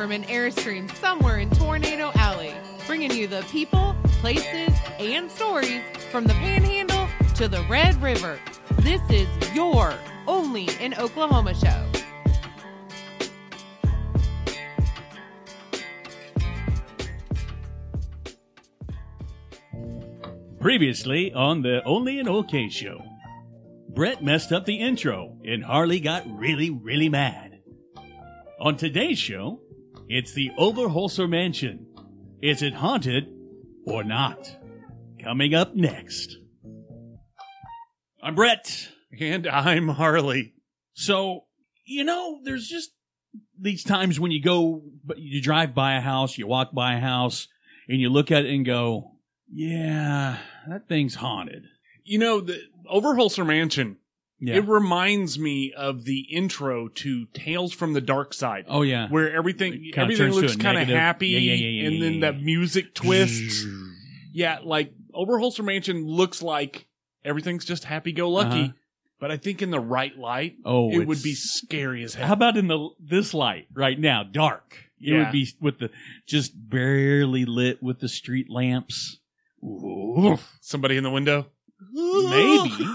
from an Airstream somewhere in Tornado Alley, bringing you the people, places, and stories from the Panhandle to the Red River. This is your only in Oklahoma show. Previously on the Only in OK show, Brett messed up the intro and Harley got really, really mad. On today's show, it's the Overholser Mansion. Is it haunted or not? Coming up next. I'm Brett. And I'm Harley. So, you know, there's just these times when you go, but you drive by a house, you walk by a house, and you look at it and go, yeah, that thing's haunted. You know, the Overholser Mansion, Yeah. it reminds me of the intro to Tales from the Dark Side. oh, yeah. Where everything everything looks kind of happy, Yeah, yeah, and then that music twist. yeah, like Overholser Mansion looks like everything's just happy go lucky, Uh-huh. but I think in the right light, Oh, it would be scary as hell. How about in the this light right now, dark? It would be with the just barely lit with the street lamps. Ooh. Somebody in the window? Maybe.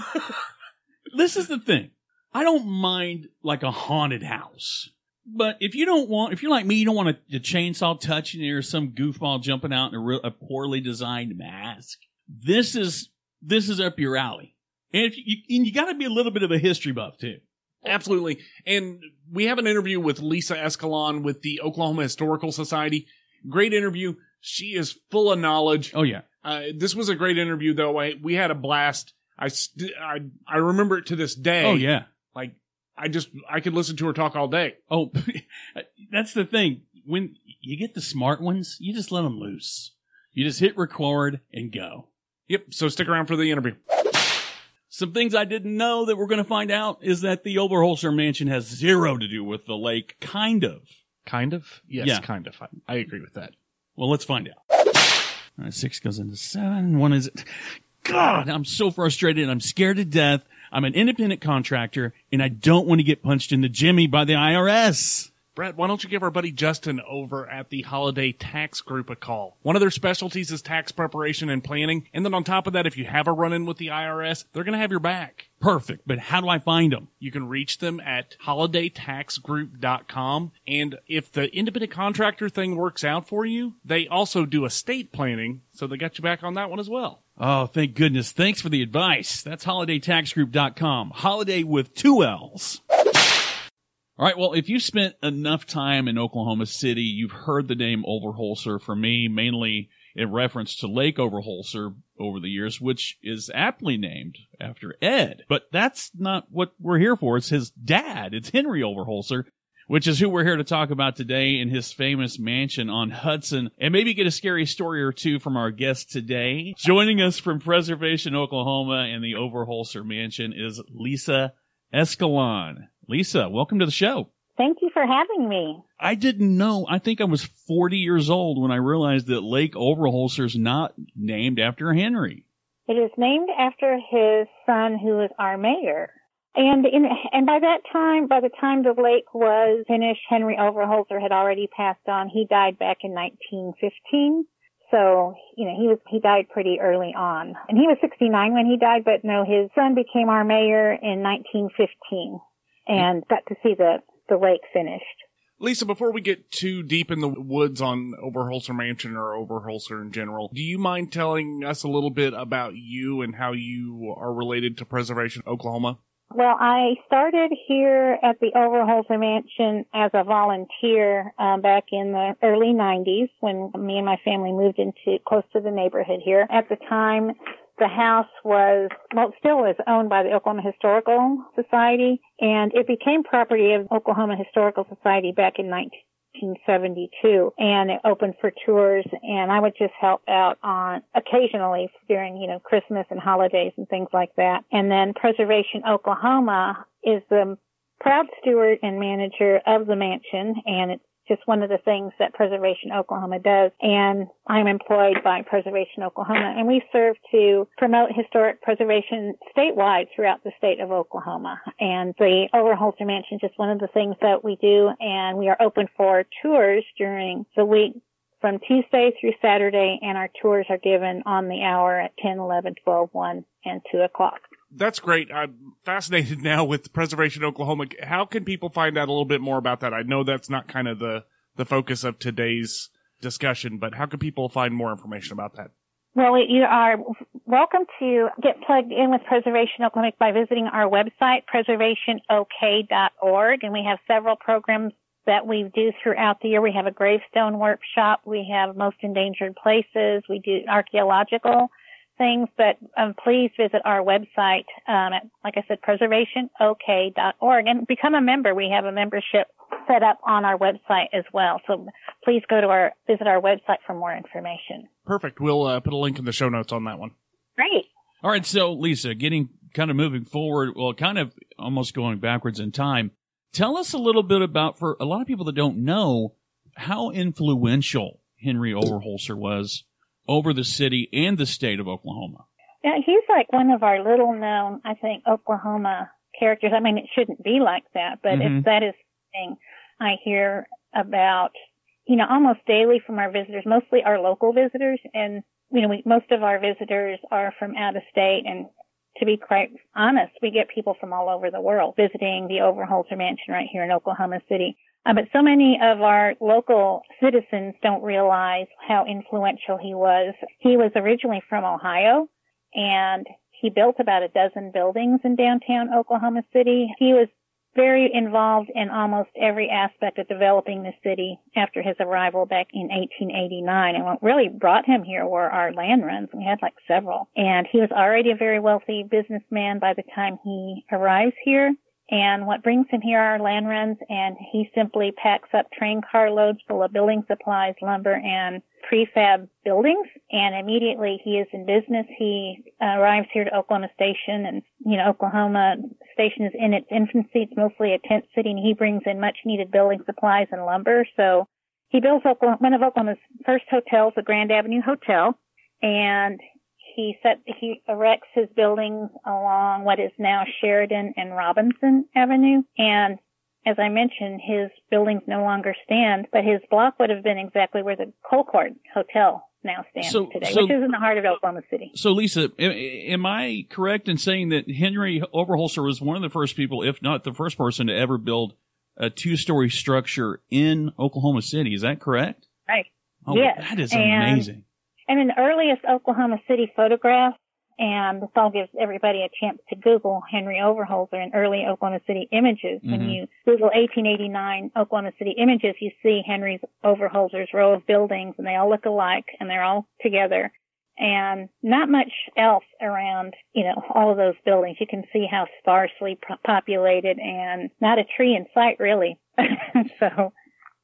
this is the thing. I don't mind like a haunted house. But if you don't want, if you're like me, you don't want a, a chainsaw touching you or some goofball jumping out in a, real, a poorly designed mask. This is this is up your alley, and if you, and you got to be a little bit of a history buff too. Absolutely. And we have an interview with Lisa Escalon with the Oklahoma Historical Society. Great interview. She is full of knowledge. Oh yeah, Uh, this was a great interview, though. I, we had a blast. I, st- I I remember it to this day. oh yeah. Like I just I could listen to her talk all day. Oh, that's the thing. When you get the smart ones, you just let them loose. You just hit record and go. Yep. So stick around for the interview. Some things I didn't know that we're going to find out is that the Overholser Mansion has zero to do with the lake, kind of. Kind of. Yes. Yeah. Kind of. I, I agree with that. Well, let's find out. All right, six goes into seven. One is. God, I'm so frustrated. I'm scared to death. I'm an independent contractor, and I don't want to get punched in the jimmy by the IRS. Brett, why don't you give our buddy Justin over at the Holiday Tax Group a call? One of their specialties is tax preparation and planning. And then on top of that, if you have a run in with the IRS, they're going to have your back. Perfect, but how do I find them? You can reach them at holidaytaxgroup.com. And if the independent contractor thing works out for you, they also do estate planning. So they got you back on that one as well. Oh, thank goodness. Thanks for the advice. That's holidaytaxgroup.com. Holiday with two L's. All right. Well, if you spent enough time in Oklahoma City, you've heard the name Overholser from me, mainly in reference to Lake Overholser over the years, which is aptly named after Ed. But that's not what we're here for. It's his dad. It's Henry Overholser, which is who we're here to talk about today in his famous mansion on Hudson and maybe get a scary story or two from our guest today. Joining us from Preservation, Oklahoma and the Overholser Mansion is Lisa Escalon. Lisa, welcome to the show. Thank you for having me. I didn't know. I think I was 40 years old when I realized that Lake Overholser is not named after Henry. It is named after his son, who is our mayor. And in, and by that time, by the time the lake was finished, Henry Overholser had already passed on. He died back in 1915. So, you know, he was, he died pretty early on. And he was 69 when he died, but no, his son became our mayor in 1915 and got to see the, the lake finished. Lisa, before we get too deep in the woods on Overholser Mansion or Overholser in general, do you mind telling us a little bit about you and how you are related to Preservation Oklahoma? Well, I started here at the Overholser Mansion as a volunteer um, back in the early 90s when me and my family moved into close to the neighborhood here. At the time, the house was, well, it still was owned by the Oklahoma Historical Society, and it became property of Oklahoma Historical Society back in 1972, and it opened for tours, and I would just help out on occasionally during, you know, Christmas and holidays and things like that. And then Preservation Oklahoma is the proud steward and manager of the mansion, and it's just one of the things that Preservation Oklahoma does. And I'm employed by Preservation Oklahoma and we serve to promote historic preservation statewide throughout the state of Oklahoma. And the Overholser Mansion is just one of the things that we do and we are open for tours during the week from Tuesday through Saturday and our tours are given on the hour at 10, 11, 12, 1, and 2 o'clock that's great. I'm fascinated now with Preservation Oklahoma. How can people find out a little bit more about that? I know that's not kind of the, the focus of today's discussion, but how can people find more information about that? Well, you are welcome to get plugged in with Preservation Oklahoma by visiting our website, preservationok.org, and we have several programs that we do throughout the year. We have a gravestone workshop. We have most endangered places. We do archaeological things, but um, please visit our website um, at, like I said, preservationok.org and become a member. We have a membership set up on our website as well. So please go to our visit our website for more information. Perfect. We'll uh, put a link in the show notes on that one. Great. All right. So Lisa, getting kind of moving forward, well, kind of almost going backwards in time. Tell us a little bit about for a lot of people that don't know how influential Henry Overholser was over the city and the state of Oklahoma. Yeah, he's like one of our little known, I think, Oklahoma characters. I mean, it shouldn't be like that, but mm-hmm. if that is thing I hear about, you know, almost daily from our visitors, mostly our local visitors. And, you know, we, most of our visitors are from out of state. And to be quite honest, we get people from all over the world visiting the Overholser Mansion right here in Oklahoma City. Uh, but so many of our local citizens don't realize how influential he was. He was originally from Ohio and he built about a dozen buildings in downtown Oklahoma City. He was very involved in almost every aspect of developing the city after his arrival back in 1889. And what really brought him here were our land runs. We had like several. And he was already a very wealthy businessman by the time he arrives here. And what brings him here are land runs, and he simply packs up train car loads full of building supplies, lumber, and prefab buildings. And immediately he is in business. He arrives here to Oklahoma Station, and you know Oklahoma Station is in its infancy. It's mostly a tent city, and he brings in much needed building supplies and lumber. So he builds Oklahoma, one of Oklahoma's first hotels, the Grand Avenue Hotel, and he set he erects his buildings along what is now Sheridan and Robinson Avenue and as I mentioned, his buildings no longer stand, but his block would have been exactly where the Colcord Hotel now stands so, today, so, which is in the heart of Oklahoma City. So, Lisa, am I correct in saying that Henry Overholser was one of the first people, if not the first person, to ever build a two-story structure in Oklahoma City? Is that correct? Right. Oh, yes. That is and amazing. And in the earliest Oklahoma City photographs, and this all gives everybody a chance to Google Henry Overholser and early Oklahoma City images. Mm-hmm. When you Google 1889 Oklahoma City images, you see Henry Overholser's row of buildings, and they all look alike, and they're all together. And not much else around, you know, all of those buildings. You can see how sparsely populated and not a tree in sight, really. so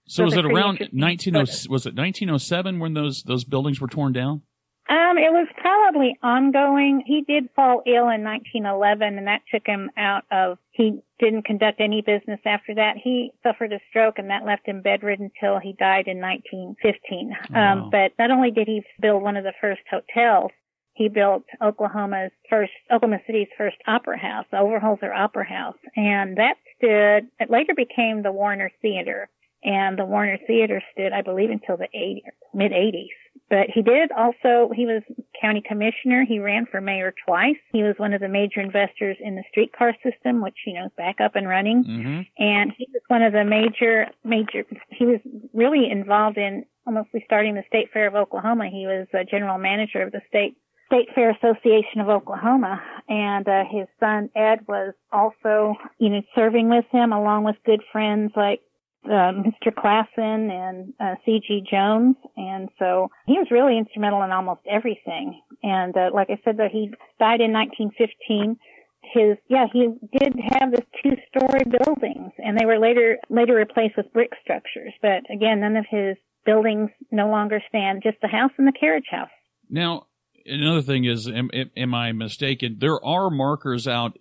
so, was it around 19 was it 1907 when those those buildings were torn down? Um, it was probably ongoing. He did fall ill in 1911, and that took him out of. He didn't conduct any business after that. He suffered a stroke, and that left him bedridden until he died in 1915. Um, wow. Um, but not only did he build one of the first hotels, he built Oklahoma's first, Oklahoma City's first opera house, the Overholser Opera House, and that stood. It later became the Warner Theater and the Warner Theater stood, I believe, until the 80s, mid 80s. But he did also, he was county commissioner. He ran for mayor twice. He was one of the major investors in the streetcar system, which, you know, is back up and running. Mm-hmm. And he was one of the major, major, he was really involved in almost starting the State Fair of Oklahoma. He was a general manager of the state State Fair Association of Oklahoma, and uh, his son Ed was also, you know, serving with him along with good friends like uh, Mr. Classen and uh, C.G. Jones, and so he was really instrumental in almost everything. And uh, like I said, that he died in 1915. His yeah, he did have this two-story buildings, and they were later later replaced with brick structures. But again, none of his buildings no longer stand; just the house and the carriage house. Now, another thing is, am, am I mistaken? There are markers out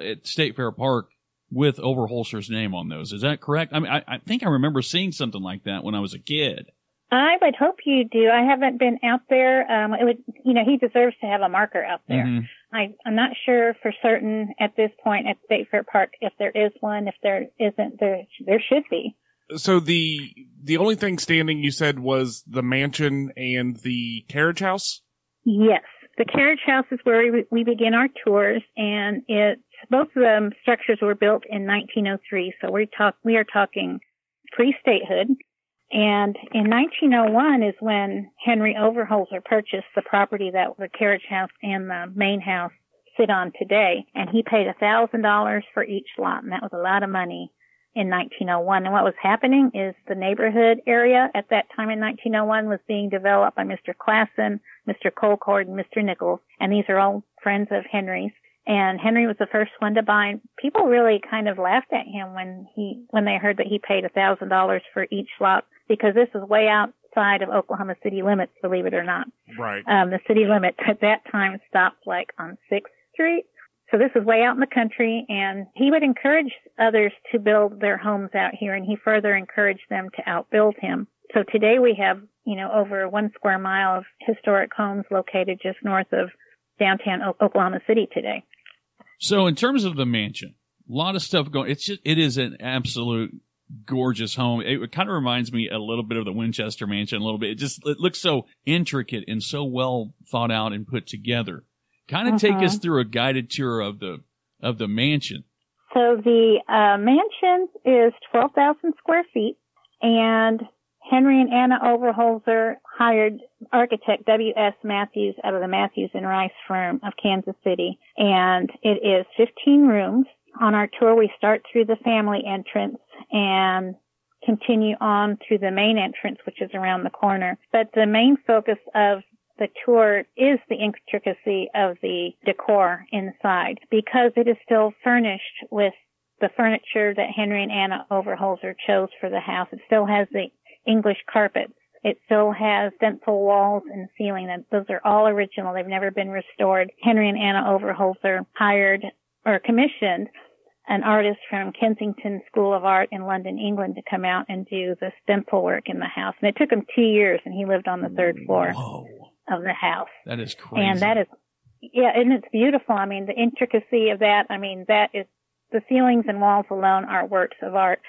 at State Fair Park with Overholser's name on those. Is that correct? I mean, I, I think I remember seeing something like that when I was a kid. I would hope you do. I haven't been out there. Um, it would, you know, he deserves to have a marker out there. Mhm. I, I'm not sure for certain at this point at State Fair Park if there is one. If there isn't, there there should be. So the the only thing standing you said was the mansion and the carriage house. Yes, the carriage house is where we, we begin our tours, and it's both of them structures were built in 1903. So we talk we are talking pre-statehood. And in 1901 is when Henry Overholser purchased the property that the carriage house and the main house sit on today. And he paid a thousand dollars for each lot. And that was a lot of money in 1901. And what was happening is the neighborhood area at that time in 1901 was being developed by Mr. Classen, Mr. Colcord, and Mr. Nichols. And these are all friends of Henry's. And Henry was the first one to buy. People really kind of laughed at him when he, when they heard that he paid a thousand dollars for each lot because this is way outside of Oklahoma city limits, believe it or not. Right. Um, the city limit at that time stopped like on 6th Street. So this is way out in the country and he would encourage others to build their homes out here and he further encouraged them to outbuild him. So today we have, you know, over one square mile of historic homes located just north of downtown o- Oklahoma City today. So in terms of the mansion, a lot of stuff going. It's just it is an absolute gorgeous home. It kind of reminds me a little bit of the Winchester Mansion. A little bit. It just it looks so intricate and so well thought out and put together. Kind of take Mhm. us through a guided tour of the of the mansion. So the uh, mansion is 12,000 square feet, and Henry and Anna Overholser hired architect W.S. Matthews out of the Matthews and Rice firm of Kansas City, and it is 15 rooms. On our tour, we start through the family entrance and continue on through the main entrance, which is around the corner. But the main focus of the tour is the intricacy of the decor inside because it is still furnished with the furniture that Henry and Anna Overholser chose for the house. It still has the English carpets. It still has stencil walls and ceiling. And those are all original. They've never been restored. Henry and Anna Overholser hired or commissioned an artist from Kensington School of Art in London, England to come out and do the stencil work in the house. And it took him two years and he lived on the third floor Whoa, of the house. that is crazy. And that is, yeah, and it's beautiful. I mean, the intricacy of that, I mean, that is, the ceilings and walls alone are works of art,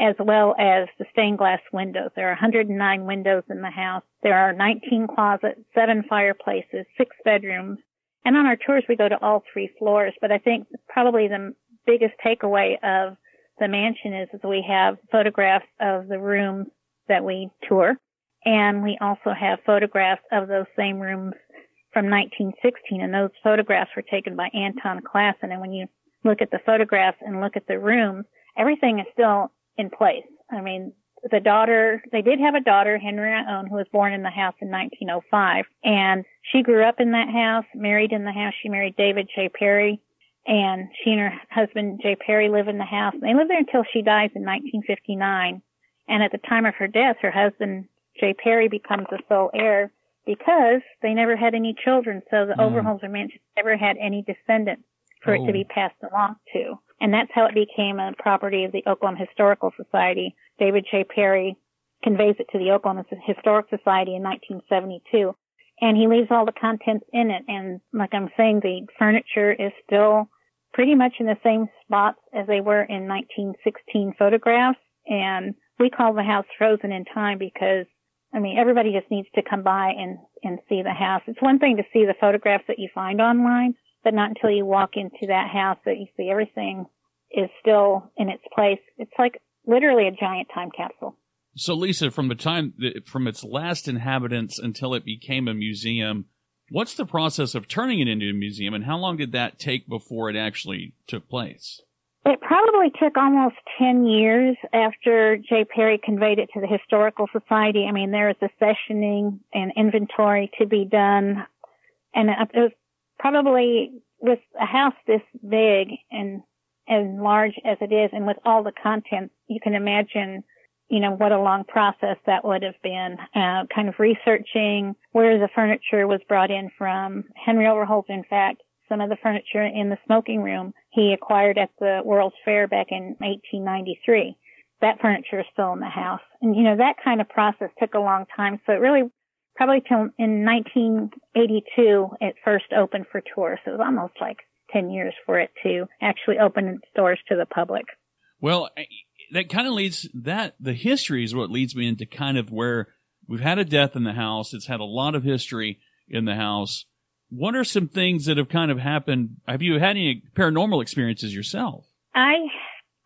as well as the stained glass windows. There are 109 windows in the house. There are 19 closets, seven fireplaces, six bedrooms. And on our tours, we go to all three floors, but I think probably the biggest takeaway of the mansion is, is we have photographs of the rooms that we tour. And we also have photographs of those same rooms from 1916, and those photographs were taken by Anton Classen. And when you look at the photographs and look at the rooms, everything is still in place. I mean, the daughter, they did have a daughter, Henrietta Owen, who was born in the house in 1905, and she grew up in that house, married in the house. She married David J. Perry, and she and her husband J. Perry live in the house. And They live there until she dies in 1959. And at the time of her death, her husband J. Perry becomes the sole heir because they never had any children. So the Mm. Overholser mansion never had any descendants for it Oh. to be passed along to. And that's how it became a property of the Oklahoma Historical Society. David J. Perry conveys it to the Oklahoma Historic Society in 1972. And he leaves all the contents in it. And like I'm saying, the furniture is still pretty much in the same spots as they were in 1916 photographs. And we call the house frozen in time because I mean, everybody just needs to come by and, and see the house. It's one thing to see the photographs that you find online, but not until you walk into that house that you see everything is still in its place. It's like literally a giant time capsule. So, Lisa, from the time from its last inhabitants until it became a museum, what's the process of turning it into a museum, and how long did that take before it actually took place? It probably took almost 10 years after J. Perry conveyed it to the Historical Society. I mean, there is a sessioning and inventory to be done. And it was probably with a house this big and as large as it is and with all the contents, you can imagine, you know, what a long process that would have been. Uh, kind of researching where the furniture was brought in from. Henry Overholser, in fact, some of the furniture in the smoking room he acquired at the World's Fair back in 1893. That furniture is still in the house. And you know, that kind of process took a long time. So it really, probably till in 1982, it first opened for tourists. It was almost like 10 years for it to actually open its doors to the public. Well, that kind of leads that the history is what leads me into kind of where we've had a death in the house. It's had a lot of history in the house. What are some things that have kind of happened? Have you had any paranormal experiences yourself? I,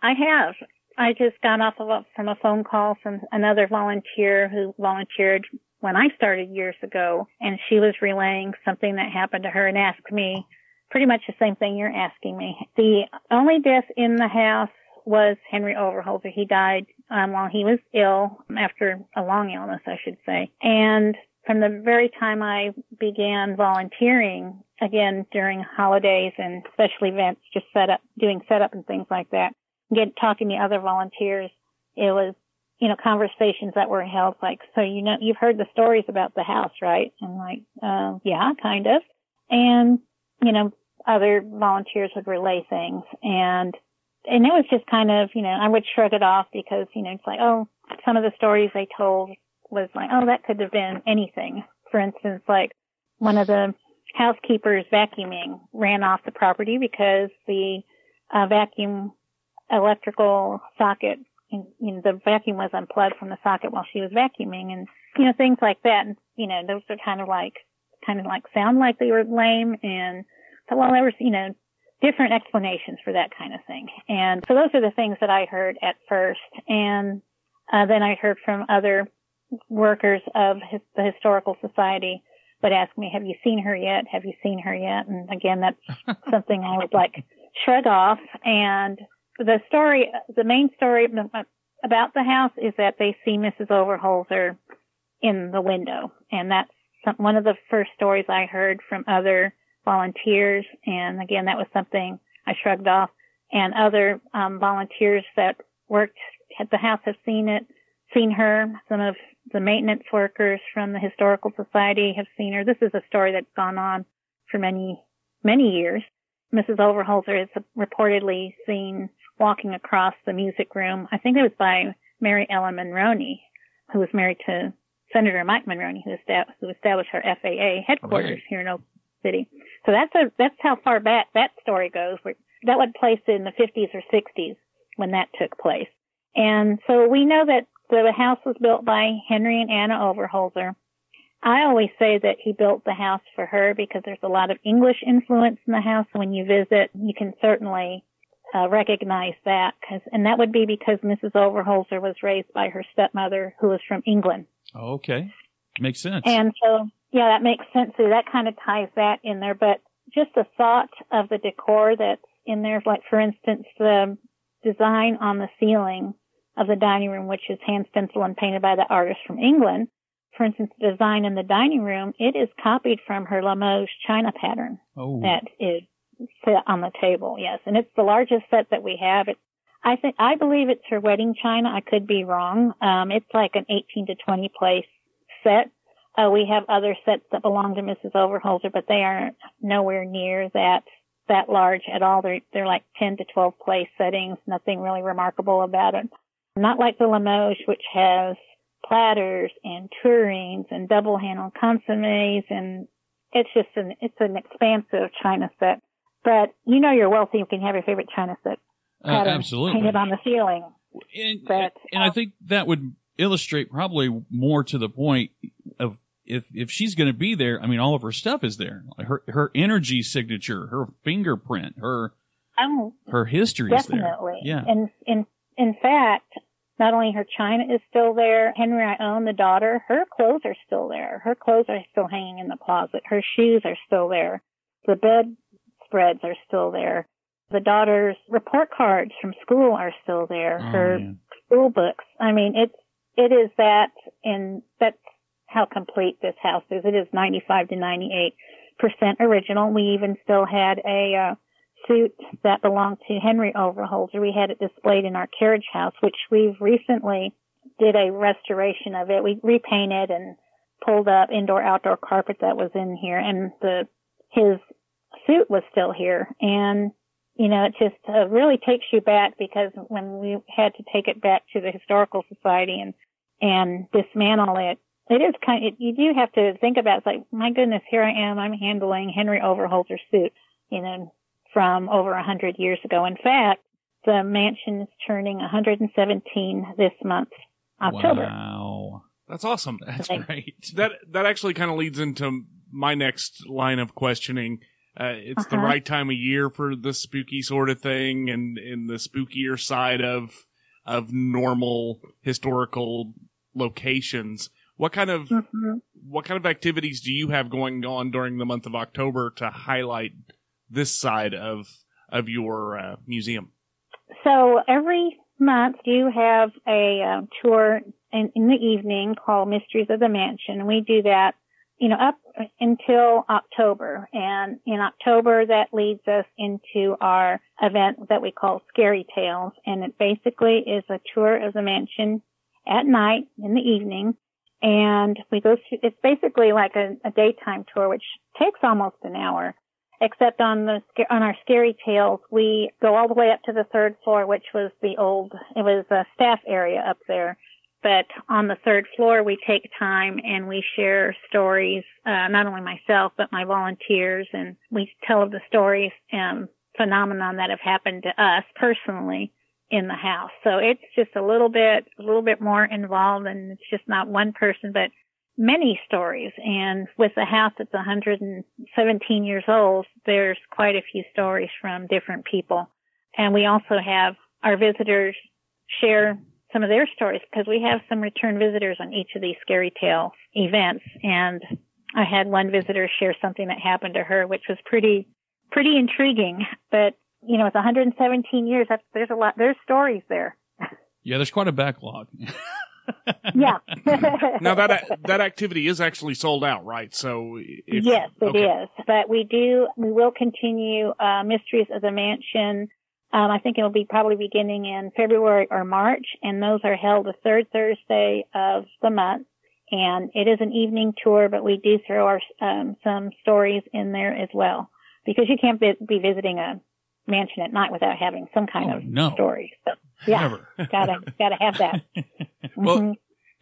I have. I just got off of a, from a phone call from another volunteer who volunteered when I started years ago, and she was relaying something that happened to her and asked me pretty much the same thing you're asking me. The only death in the house was Henry Overholser. He died um, while he was ill, after a long illness, I should say. And from the very time I began volunteering, again during holidays and special events, just set up, doing setup and things like that, get talking to other volunteers, it was, you know, conversations that were held like, so you know, you've heard the stories about the house, right? And like, uh, yeah, kind of. And, you know, other volunteers would relay things and and it was just kind of, you know, I would shrug it off because, you know, it's like, oh, some of the stories they told was like, oh, that could have been anything. For instance, like one of the housekeepers vacuuming ran off the property because the uh, vacuum electrical socket, you know, the vacuum was unplugged from the socket while she was vacuuming and, you know, things like that. And, you know, those are kind of like, kind of like sound like they were lame and so, well, there was, you know, different explanations for that kind of thing. And so those are the things that I heard at first. And uh, then I heard from other workers of his, the historical society would ask me, have you seen her yet? Have you seen her yet? And again, that's something I would like shrug off. And the story, the main story about the house is that they see Mrs. Overholser in the window. And that's some, one of the first stories I heard from other volunteers. And again, that was something I shrugged off. And other um, volunteers that worked at the house have seen it, seen her. Some of the maintenance workers from the Historical Society have seen her. This is a story that's gone on for many, many years. Mrs. Overholser is reportedly seen walking across the music room. I think it was by Mary Ellen Monroney, who was married to Senator Mike Monroney, who, established, who established our FAA headquarters here in Oak City. So that's a that's how far back that story goes. That would place in the 50s or 60s when that took place. And so we know that the house was built by Henry and Anna Overholser. I always say that he built the house for her because there's a lot of English influence in the house. When you visit, you can certainly uh, recognize that, cause, and that would be because Mrs. Overholser was raised by her stepmother, who was from England. Okay, makes sense. And so yeah, that makes sense. So that kind of ties that in there. But just the thought of the decor that's in there, like for instance, the design on the ceiling of the dining room, which is hand stenciled and painted by the artist from England. For instance, the design in the dining room, it is copied from her Limoges china pattern oh. that is set on the table. Yes, and it's the largest set that we have. It's I think I believe it's her wedding china. I could be wrong. Um, it's like an 18 to 20 place set uh, we have other sets that belong to Mrs. Overholser, but they aren't nowhere near that that large at all. They're they're like 10 to 12 place settings. Nothing really remarkable about it. Not like the Limoges, which has platters and tureens and double handled consommes, and it's just an it's an expansive china set. But you know you're wealthy. You can have your favorite china set uh, absolutely painted on the ceiling. And, but, and I think that would illustrate probably more to the point of if if she's going to be there, I mean, all of her stuff is there. Her her energy signature, her fingerprint, her oh, her history is definitely. Yeah. And in in fact, not only her china is still there, Henrietta Owen the daughter, her clothes are still there. Her clothes are still hanging in the closet. Her shoes are still there. The bed spreads are still there. The daughter's report cards from school are still there. Oh, her yeah. school books. I mean, it's it is that in that's how complete this house is. It is 95 to 98 percent original. We even still had a uh, suit that belonged to Henry Overholser. We had it displayed in our carriage house, which we've recently did a restoration of it. We repainted and pulled up indoor outdoor carpet that was in here and the his suit was still here. And, you know, it just uh, really takes you back because when we had to take it back to the historical society and, and dismantle it, it is kind of, you do have to think about, it's like, my goodness, here I am, I'm handling Henry Overholser's suit, you know, from over a hundred years ago. In fact, the mansion is turning 117 this month, October. Wow. That's awesome. That's Thank- great. That that actually kind of leads into my next line of questioning. Uh, it's the Uh-huh. right time of year for the spooky sort of thing, and in the spookier side of of normal historical locations. What kind of Mhm. what kind of activities do you have going on during the month of October to highlight this side of of your uh, museum? So every month you have a uh, tour in, in the evening called Mysteries of the Mansion. And we do that, you know, up until October. And in October that leads us into our event that we call Scary Tales. And it basically is a tour of the mansion at night in the evening. And we go through, it's basically like a, a daytime tour, which takes almost an hour except on the on our scary tales, we go all the way up to the third floor, which was the old. It was a staff area up there. But on the third floor, we take time and we share stories. Uh, not only myself, but my volunteers, and we tell of the stories and phenomenon that have happened to us personally in the house. So it's just a little bit, a little bit more involved, and it's just not one person, but many stories. And with a house that's 117 years old, there's quite a few stories from different people. And we also have our visitors share some of their stories because we have some return visitors on each of these scary tale events. And I had one visitor share something that happened to her, which was pretty, pretty intriguing. But, you know, it's 117 years. That's, there's a lot, there's stories there. Yeah, there's quite a backlog. Yeah. Now that that activity is actually sold out, right? So if, yes, it is. okay. But we do, we will continue uh, Mysteries of the Mansion. Um, I think it will be probably beginning in February or March, and those are held the third Thursday of the month. And it is an evening tour, but we do throw our um, some stories in there as well because you can't be, visiting a mansion at night without having some kind Oh, of no. story. So yeah, gotta gotta have that. Well, Mhm.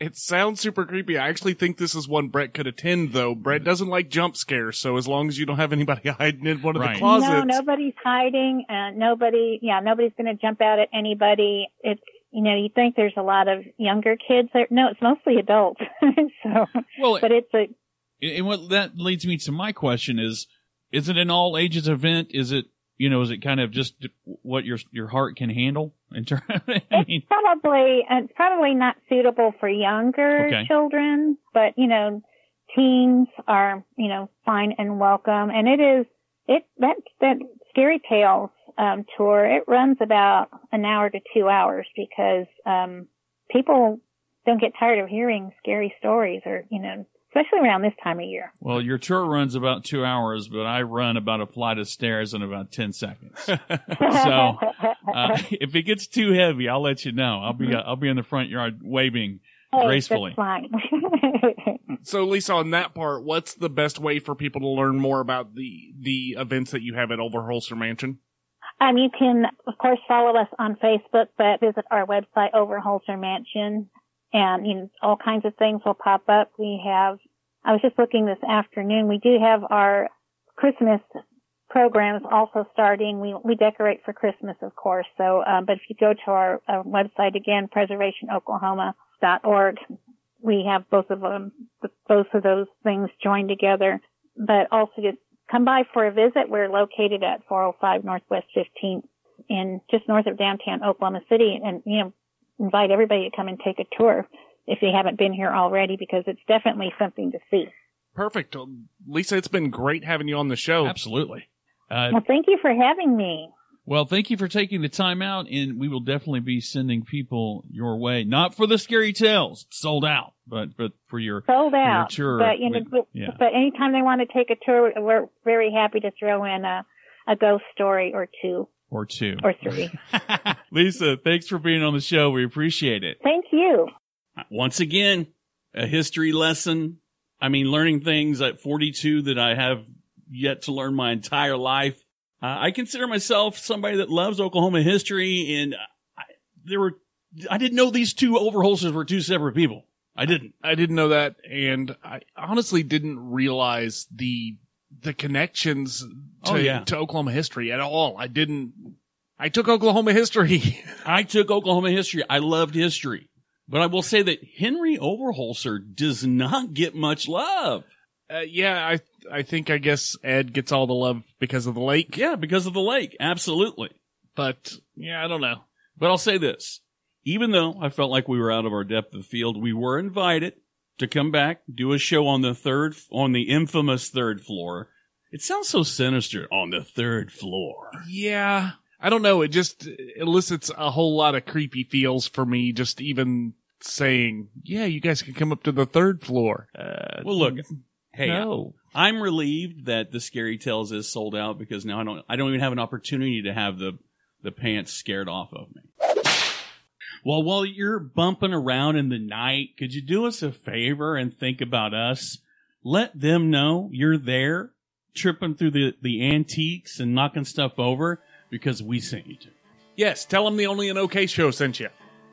It sounds super creepy. I actually think this is one Brett could attend, though. Brett doesn't like jump scares, so as long as you don't have anybody hiding in one of Right. the closets, No, nobody's hiding. Uh, nobody, yeah, nobody's going to jump out at anybody. It's, you know, you think there's a lot of younger kids there. No, it's mostly adults. so, Well, but it's a, and what that leads me to my question is: Is it an all ages event? Is it you know? Is it kind of just what your your heart can handle? In terms, I it's probably, it's probably not suitable for younger Okay. children, but you know, teens are, you know, fine and welcome. And it is, it, that, that Scary Tales, um, tour, it runs about an hour to two hours because, um, people don't get tired of hearing scary stories or, you know, especially around this time of year. well, your tour runs about two hours, but I run about a flight of stairs in about ten seconds. So, uh, if it gets too heavy, I'll let you know. I'll be uh, I'll be in the front yard waving Hey, gracefully. That's fine. So, Lisa, on that part, what's the best way for people to learn more about the the events that you have at Overholser Mansion? Um, you can, of course, follow us on Facebook, but visit our website, Overholser Mansion, and you know, all kinds of things will pop up. We have, I was just looking this afternoon, we do have our Christmas programs also starting. We, we decorate for Christmas, of course. So, um, but if you go to our uh, website again, preservationoklahoma.org, we have both of them, both of those things joined together. But also just come by for a visit. We're located at 405 Northwest 15th in just north of downtown Oklahoma City and, you know, invite everybody to come and take a tour if they haven't been here already because it's definitely something to see. Perfect, Lisa. It's been great having you on the show. Absolutely. Uh, Well, thank you for having me. Well, thank you for taking the time out, and we will definitely be sending people your way. Not for the scary tales, sold out, but but for your Sold out. tour, but you know, we- but, yeah. but anytime they want to take a tour, we're very happy to throw in a, a ghost story or two or two. or three. Lisa, thanks for being on the show. We appreciate it. Thank you. Once again, a history lesson. I mean, learning things at 42 that I have yet to learn my entire life. Uh, I consider myself somebody that loves Oklahoma history, and I, there were I didn't know these two overholsters were two separate people. I didn't. I didn't know that, and I honestly didn't realize the the connections to, Oh, yeah. to Oklahoma history at all. I didn't. I took Oklahoma history. I took Oklahoma history. I loved history. But I will say that Henry Overholser does not get much love. uh, yeah, I I think I guess Ed gets all the love because of the lake, Yeah, because of the lake. Absolutely. but yeah, I don't know. But I'll say this. Even though I felt like we were out of our depth of field, we were invited to come back, do a show on the third, on the infamous third floor. It sounds so sinister on the third floor. Yeah, I don't know. It just elicits a whole lot of creepy feels for me. Just even saying, yeah, you guys can come up to the third floor. Uh, Well, look, hey, no. I'm relieved that the Scary Tales is sold out because now I don't, I don't even have an opportunity to have the, the pants scared off of me. Well, while you're bumping around in the night, could you do us a favor and think about us? Let them know you're there, tripping through the, the antiques and knocking stuff over because we sent you to. Yes, tell them the only an okay show sent you.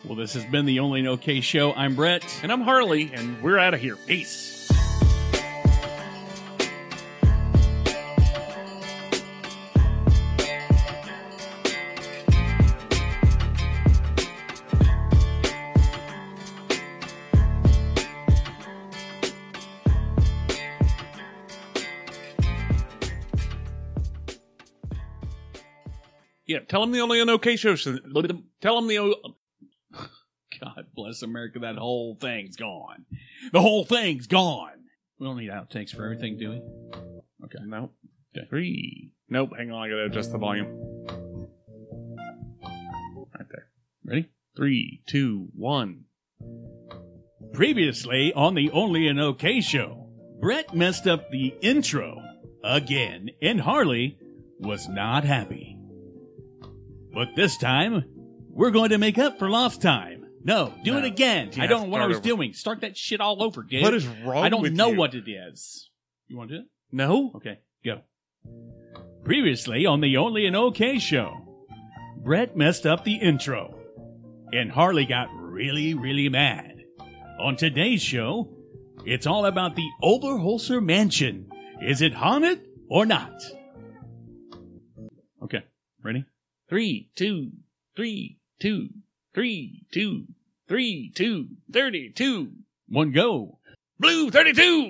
Well, this has been the Only an Okay Show. I'm Brett. And I'm Harley, and we're out of here. Peace. Tell them the only an okay show. Tell them the o- God bless America. That whole thing's gone. The whole thing's gone. We don't need outtakes for everything, do we? Okay. Nope. Okay. Three. Nope. Hang on. I gotta adjust the volume. Right there. Ready? Three, two, one. Previously on the Only an Okay show, Brett messed up the intro again, and Harley was not happy. But this time, we're going to make up for lost time. No, do No. it again. Yeah, I don't know what I was over. doing. Start that shit all over, dude. What is wrong I don't know you? what it is. You want to do it? No. Okay, go. Previously on the Only an Okay show, Brett messed up the intro, and Harley got really, really mad. On today's show, it's all about the Overholser Mansion. Is it haunted or not? Okay, ready? Three, two, three, two, three, two, three, two, thirty-two. One go. Blue thirty-two.